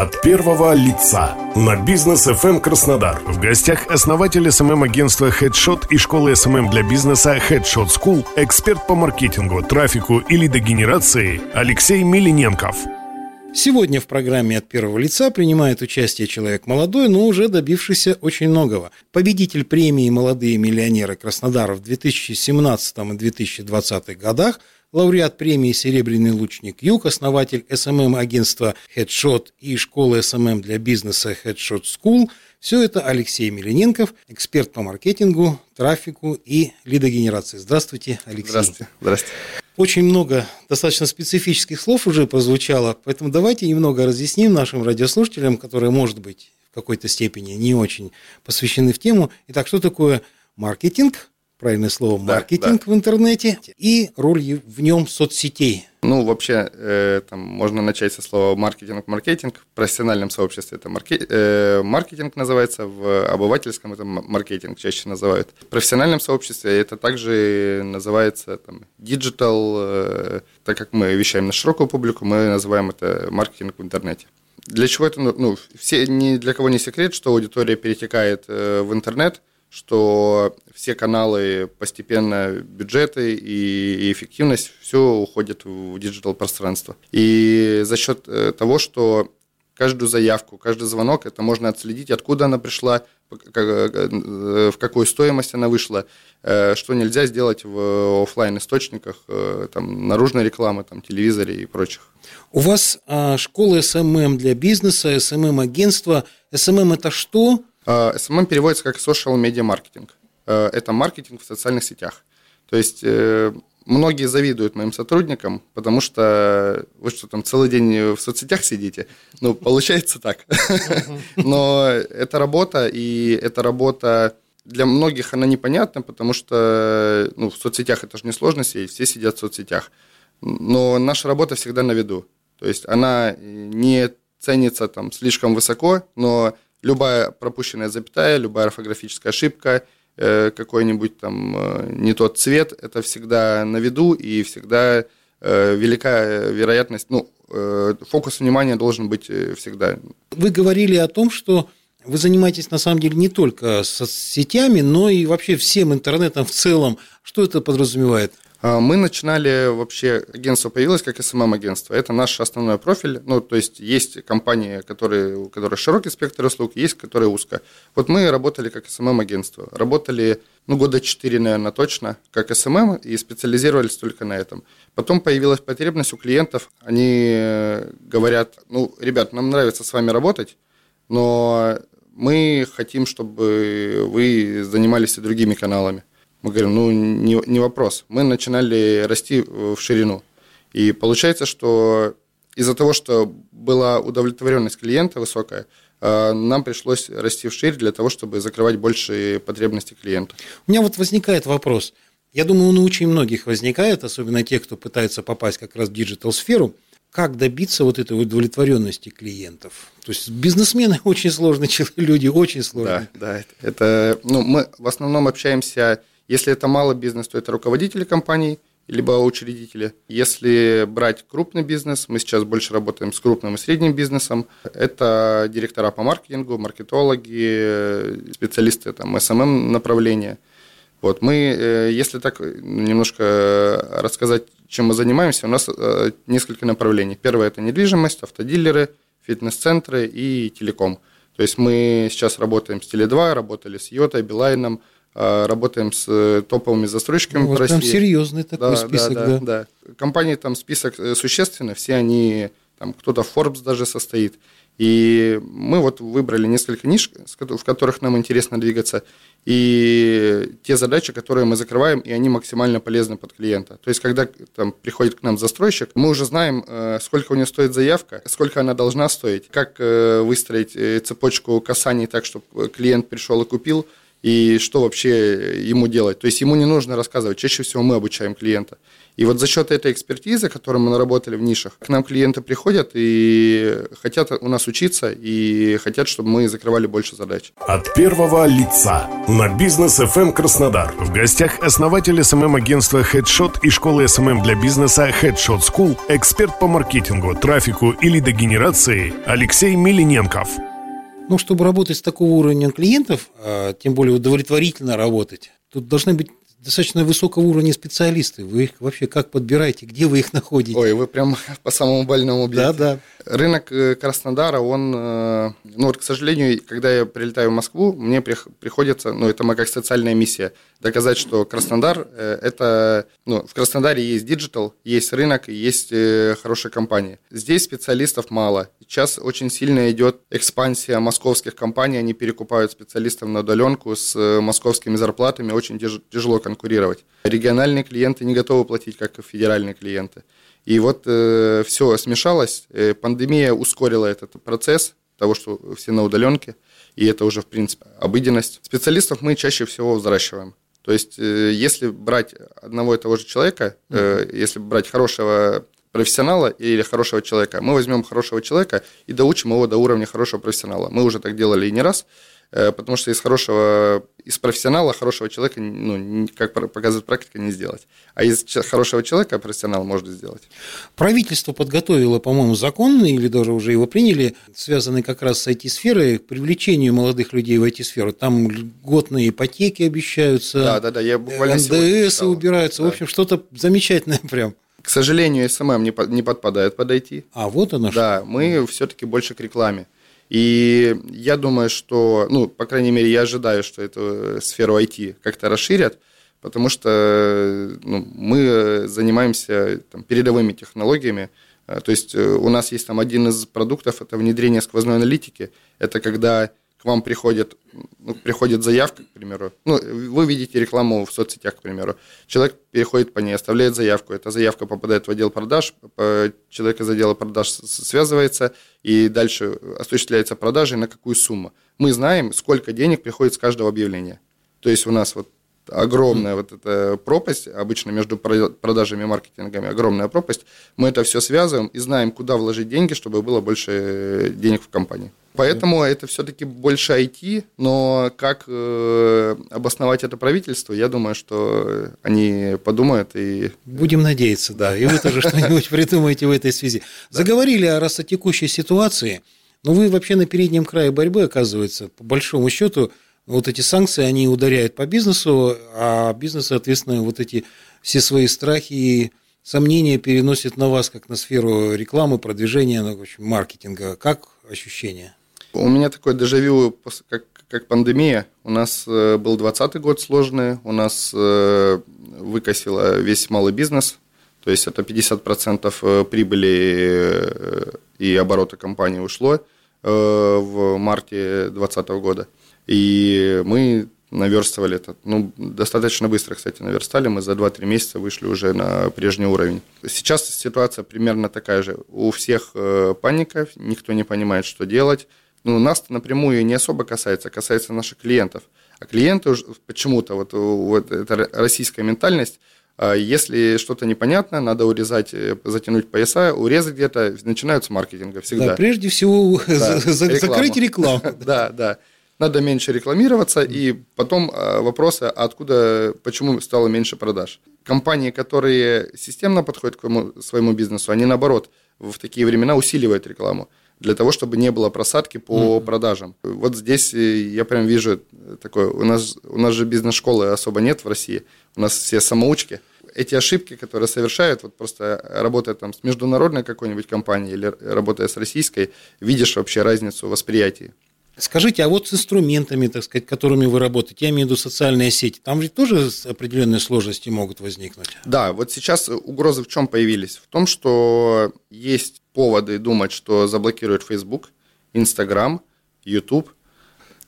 От первого лица на бизнес FM Краснодар. В гостях основатель SMM-агентства Headshot и школы SMM для бизнеса Headshot School, эксперт по маркетингу, трафику и лидогенерации Алексей Милиненков. Сегодня в программе «От первого лица» принимает участие человек молодой, но уже добившийся очень многого. Победитель премии «Молодые миллионеры Краснодара» в 2017 и 2020 годах – лауреат премии «Серебряный лучник Юг», основатель SMM-агентства Headshot и школы SMM для бизнеса Headshot School. Все это Алексей Милененков, эксперт по маркетингу, трафику и лидогенерации. Здравствуйте, Алексей. Здравствуйте. Здравствуйте. Очень много достаточно специфических слов уже прозвучало, поэтому давайте немного разъясним нашим радиослушателям, которые, может быть, в какой-то степени не очень посвящены в тему. Итак, что такое маркетинг, правильное слово, маркетинг да, да. в интернете и роль в нем соцсетей. Ну, вообще, э, там можно начать со слова маркетинг. Маркетинг в профессиональном сообществе это марке, э, маркетинг называется, в обывательском это маркетинг чаще называют. В профессиональном сообществе это также называется там digital, э, так как мы вещаем на широкую публику, мы называем это маркетинг в интернете. Для чего это, ну, ну все, ни для кого не секрет, что аудитория перетекает э, в интернет – что все каналы постепенно бюджеты и эффективность все уходит в digital пространство. И за счет э, того, что каждую заявку, каждый звонок, это можно отследить, откуда она пришла, э, в какую стоимость она вышла, э, что нельзя сделать в офлайн источниках, там, наружной рекламы, там, телевизоре и прочих. У вас а, школа SMM для бизнеса, SMM-агентство. SMM – это что? SMM переводится как social media маркетинг. Э, это маркетинг в социальных сетях. То есть э, многие завидуют моим сотрудникам, потому что вы что там целый день в соцсетях сидите? Ну, получается так. Но это работа, и эта работа для многих она непонятна, потому что ну, в соцсетях это же не сложно сидеть, все сидят в соцсетях. Но наша работа всегда на виду. То есть она не ценится там слишком высоко, но любая пропущенная запятая, любая орфографическая ошибка, э, какой-нибудь там э, не тот цвет, это всегда на виду и всегда э, велика вероятность, ну, фокус внимания должен быть всегда. Вы говорили о том, что вы занимаетесь на самом деле не только соцсетями, но и вообще всем интернетом в целом. Что это подразумевает? А, мы начинали вообще, агентство появилось как SMM-агентство. Это наш основной профиль. Ну, то есть есть компании, которые, у которых широкий спектр услуг, есть, которые узко. Вот мы работали как SMM-агентство. Работали, ну, года 4, наверное, точно, как SMM, и специализировались только на этом. Потом появилась потребность у клиентов. Они э, говорят, ну, ребят, нам нравится с вами работать, но мы хотим, чтобы вы занимались и другими каналами. Мы говорим, ну, не, не вопрос. Мы начинали расти в ширину. И получается, что из-за того, что была удовлетворенность клиента высокая, э, нам пришлось расти вширь для того, чтобы закрывать больше потребности клиента. У меня вот возникает вопрос. Я думаю, он у очень многих возникает, особенно тех, кто пытается попасть как раз в digital-сферу. Как добиться вот этой удовлетворенности клиентов? То есть бизнесмены очень сложные люди, очень сложные. Да, да. Это, это ну, мы в основном общаемся если это малый бизнес, то это руководители компаний, либо учредители. Если брать крупный бизнес, мы сейчас больше работаем с крупным и средним бизнесом. Это директора по маркетингу, маркетологи, специалисты там, SMM направления. Вот мы, э, если так немножко рассказать, чем мы занимаемся, у нас э, несколько направлений. Первое – это недвижимость, автодилеры, фитнес-центры и телеком. То есть мы сейчас работаем с Теле2, работали с Йотой, Билайном, работаем с э, топовыми застройщиками ну, по России. Прям серьезный такой да, список, да, да, да. да. Компании там список э, существенный, все они, там кто-то в Forbes даже состоит. И мы вот выбрали несколько ниш, в которых нам интересно двигаться, и те задачи, которые мы закрываем, и они максимально полезны под клиента. То есть, когда там приходит к нам застройщик, мы уже знаем, э, сколько у него стоит заявка, сколько она должна стоить, как выстроить цепочку касаний так, чтобы клиент пришел и купил, и что вообще ему делать. То есть ему не нужно рассказывать, чаще всего мы обучаем клиента. И вот за счет этой экспертизы, которую мы наработали в нишах, к нам клиенты приходят и хотят у нас учиться, и хотят, чтобы мы закрывали больше задач. От первого лица на бизнес FM Краснодар. В гостях основатель SMM-агентства Headshot и школы SMM для бизнеса Headshot School, эксперт по маркетингу, трафику и лидогенерации Алексей Милененков. Ну, чтобы работать с такого уровня клиентов, а, тем более удовлетворительно работать, тут должны быть достаточно высокого уровня специалисты. Вы их вообще как подбираете? Где вы их находите? Ой, вы прям по самому больному бьете. Да, да. Рынок э, Краснодара, он, э, ну вот, к сожалению, когда я прилетаю в Москву, мне приходится, ну это моя как социальная миссия, доказать, что Краснодар, э, это, ну, в Краснодаре есть digital, есть рынок, есть хорошие компании. Здесь специалистов мало. Сейчас очень сильно идет экспансия московских компаний, они перекупают специалистов на удаленку с московскими зарплатами, очень тяжело конкурировать. Региональные клиенты не готовы платить, как и федеральные клиенты. И вот э, все смешалось. Э, пандемия ускорила этот процесс того, что все на удаленке, и это уже, в принципе, обыденность. Специалистов мы чаще всего взращиваем. То есть, э, если брать одного и того же человека, э, если брать хорошего профессионала или хорошего человека, мы возьмем хорошего человека и доучим его до уровня хорошего профессионала. Мы уже так делали и не раз. Э, потому что из хорошего, из профессионала хорошего человека, ну, как показывает практика, не сделать. А из хорошего человека профессионал может сделать. Правительство подготовило, по-моему, закон, или даже уже его приняли, связанный как раз с IT-сферой, к привлечению молодых людей в IT-сферу. Там льготные ипотеки обещаются, да, да, да, я буквально НДС убираются, да. в общем, что-то замечательное прям. К сожалению, SMM не, не подпадает под IT. А вот оно что. Да, мы все-таки больше к рекламе. И я думаю, что, ну, по крайней мере, я ожидаю, что эту сферу IT как-то расширят, потому что ну, мы занимаемся там, передовыми технологиями. То есть э, у нас есть там один из продуктов, это внедрение сквозной аналитики. Это когда к вам приходит, ну, приходит заявка, к примеру, ну, вы видите рекламу в соцсетях, к примеру, человек переходит по ней, оставляет заявку, эта заявка попадает в отдел продаж, человек из отдела продаж связывается, и дальше осуществляется продажа, и на какую сумму. Мы знаем, сколько денег приходит с каждого объявления. То есть у нас вот огромная вот эта пропасть, обычно между продажами и маркетингами огромная пропасть, мы это все связываем и знаем, куда вложить деньги, чтобы было больше денег в компании. Поэтому это все-таки больше IT, но как э, обосновать это правительство, я думаю, что они подумают и... Будем надеяться, да. И вы тоже что-нибудь придумаете в этой связи. Заговорили о растекущей ситуации, но вы вообще на переднем крае борьбы, оказывается, по большому счету, вот эти санкции, они ударяют по бизнесу, а бизнес, соответственно, вот эти все свои страхи и сомнения переносит на вас, как на сферу рекламы, продвижения, ну, в общем, маркетинга. Как ощущения? У меня такое дежавю, как, как пандемия. У нас э, был 2020 год сложный, у нас э, выкосило весь малый бизнес, то есть это 50% э, прибыли и оборота компании ушло в марте 2020 года. И мы наверстывали это. Ну, достаточно быстро, кстати, наверстали. Мы за 2-3 месяца вышли уже на прежний уровень. Сейчас ситуация примерно такая же. У всех паника, никто не понимает, что делать ну, нас напрямую не особо касается, а касается наших клиентов. А клиенты почему-то, вот, вот эта российская ментальность, а, если что-то непонятно, надо урезать, э, затянуть пояса, урезать где-то, начинают с маркетинга всегда. Да, прежде всего да, закрыть рекламу. Да, да. Надо меньше рекламироваться, и потом а, вопросы, откуда, почему стало меньше продаж. Компании, которые системно подходят к своему бизнесу, они наоборот в такие времена усиливают рекламу для того, чтобы не было просадки по mm-hmm. продажам. Вот здесь э, я прям вижу такое, у нас, у нас же бизнес-школы особо нет в России, у нас все самоучки. Эти ошибки, которые совершают, вот просто работая там с международной какой-нибудь компанией или работая с российской, видишь вообще разницу восприятия. Скажите, а вот с инструментами, так сказать, которыми вы работаете, я имею в виду социальные сети, там ведь тоже определенные сложности могут возникнуть? Да, вот сейчас угрозы в чем появились? В том, что есть поводы думать, что заблокируют Facebook, Instagram, YouTube.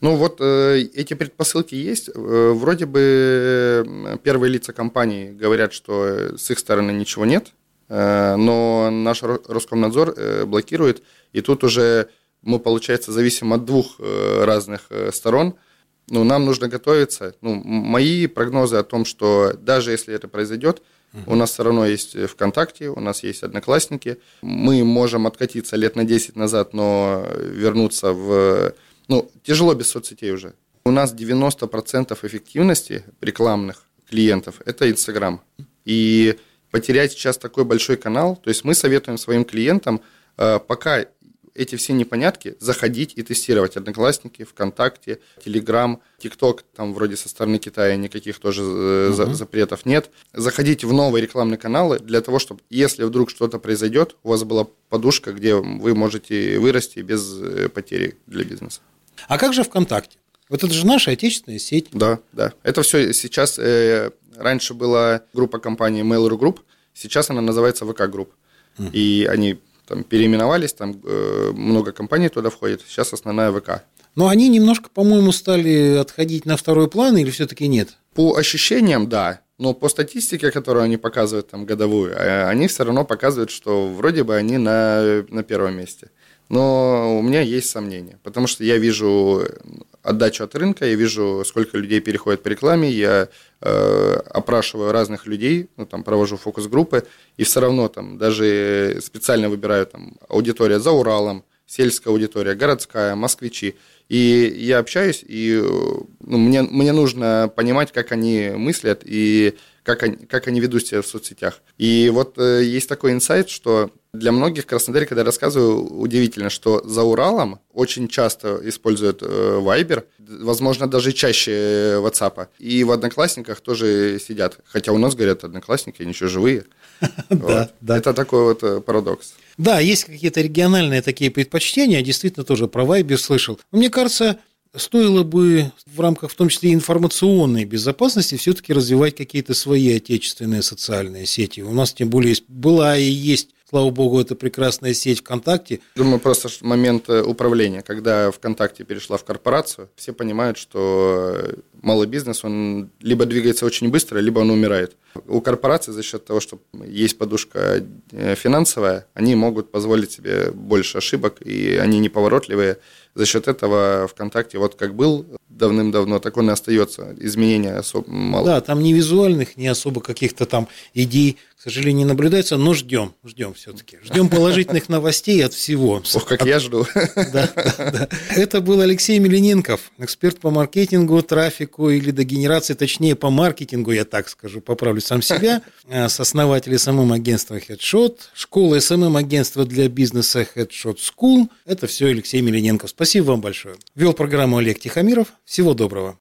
Ну вот э, эти предпосылки есть. Э, вроде бы первые лица компании говорят, что с их стороны ничего нет, э, но наш Роскомнадзор э, блокирует, и тут уже мы, получается, зависим от двух э, разных э, сторон. ну, нам нужно готовиться. Ну, мои прогнозы о том, что даже если это произойдет, у нас все равно есть ВКонтакте, у нас есть Одноклассники. Мы можем откатиться лет на 10 назад, но вернуться в... Ну, тяжело без соцсетей уже. У нас 90% эффективности рекламных клиентов – это Инстаграм. И потерять сейчас такой большой канал, то есть мы советуем своим клиентам, э, пока эти все непонятки, заходить и тестировать Одноклассники, ВКонтакте, Телеграм, ТикТок, там вроде со стороны Китая никаких тоже uh-huh. запретов нет. Заходить в новые рекламные каналы для того, чтобы, если вдруг что-то произойдет, у вас была подушка, где вы можете вырасти без э, потери для бизнеса. А как же ВКонтакте? Вот это же наша отечественная сеть. Да, да. Это все сейчас... Э, раньше была группа компании Mail.ru Group, сейчас она называется ВК Group. Uh-huh. И они там переименовались, там э, много компаний туда входит, сейчас основная ВК. Но они немножко, по-моему, стали отходить на второй план или все-таки нет? По ощущениям, да. Но по статистике, которую они показывают там годовую, э, они все равно показывают, что вроде бы они на, на первом месте. Но у меня есть сомнения, потому что я вижу отдачу от рынка, я вижу, сколько людей переходит по рекламе, я э, опрашиваю разных людей, ну, там, провожу фокус-группы, и все равно там даже специально выбираю там аудитория за Уралом, сельская аудитория, городская, москвичи. И я общаюсь, и ну, мне, мне нужно понимать, как они мыслят и как они, как они ведут себя в соцсетях. И вот э, есть такой инсайт, что для многих в Краснодаре, когда я рассказываю, удивительно, что за Уралом очень часто используют э, Viber, возможно, даже чаще э, WhatsApp. И в Одноклассниках тоже сидят. Хотя у нас, говорят, Одноклассники, они еще живые. Да, да. Это такой вот э, парадокс. Да, есть какие-то региональные такие предпочтения, я действительно тоже про Viber слышал. Мне кажется, стоило бы в рамках, в том числе информационной безопасности, все-таки развивать какие-то свои отечественные социальные сети. У нас тем более была и есть Слава богу, это прекрасная сеть ВКонтакте. Думаю, просто момент э, управления. Когда ВКонтакте перешла в корпорацию, все понимают, что малый бизнес, он либо двигается очень быстро, либо он умирает. У корпорации за счет того, что есть подушка э, финансовая, они могут позволить себе больше ошибок, и они неповоротливые. За счет этого ВКонтакте, вот как был давным-давно, так он и остается. Изменения особо мало. Да, там ни визуальных, ни особо каких-то там идей, к сожалению, не наблюдается, но ждем, ждем все-таки. Ждем положительных новостей от всего. Ох, как я жду. Да, да, да. Это был Алексей Милененков, эксперт по маркетингу, трафику и лидогенерации, точнее, по маркетингу, я так скажу, поправлю сам себя, э, сооснователь SMM-агентства Headshot, школа SMM-агентства для бизнеса Headshot School. Это все Алексей Милененков. Спасибо вам большое. Вел программу Олег Тихомиров. Всего доброго.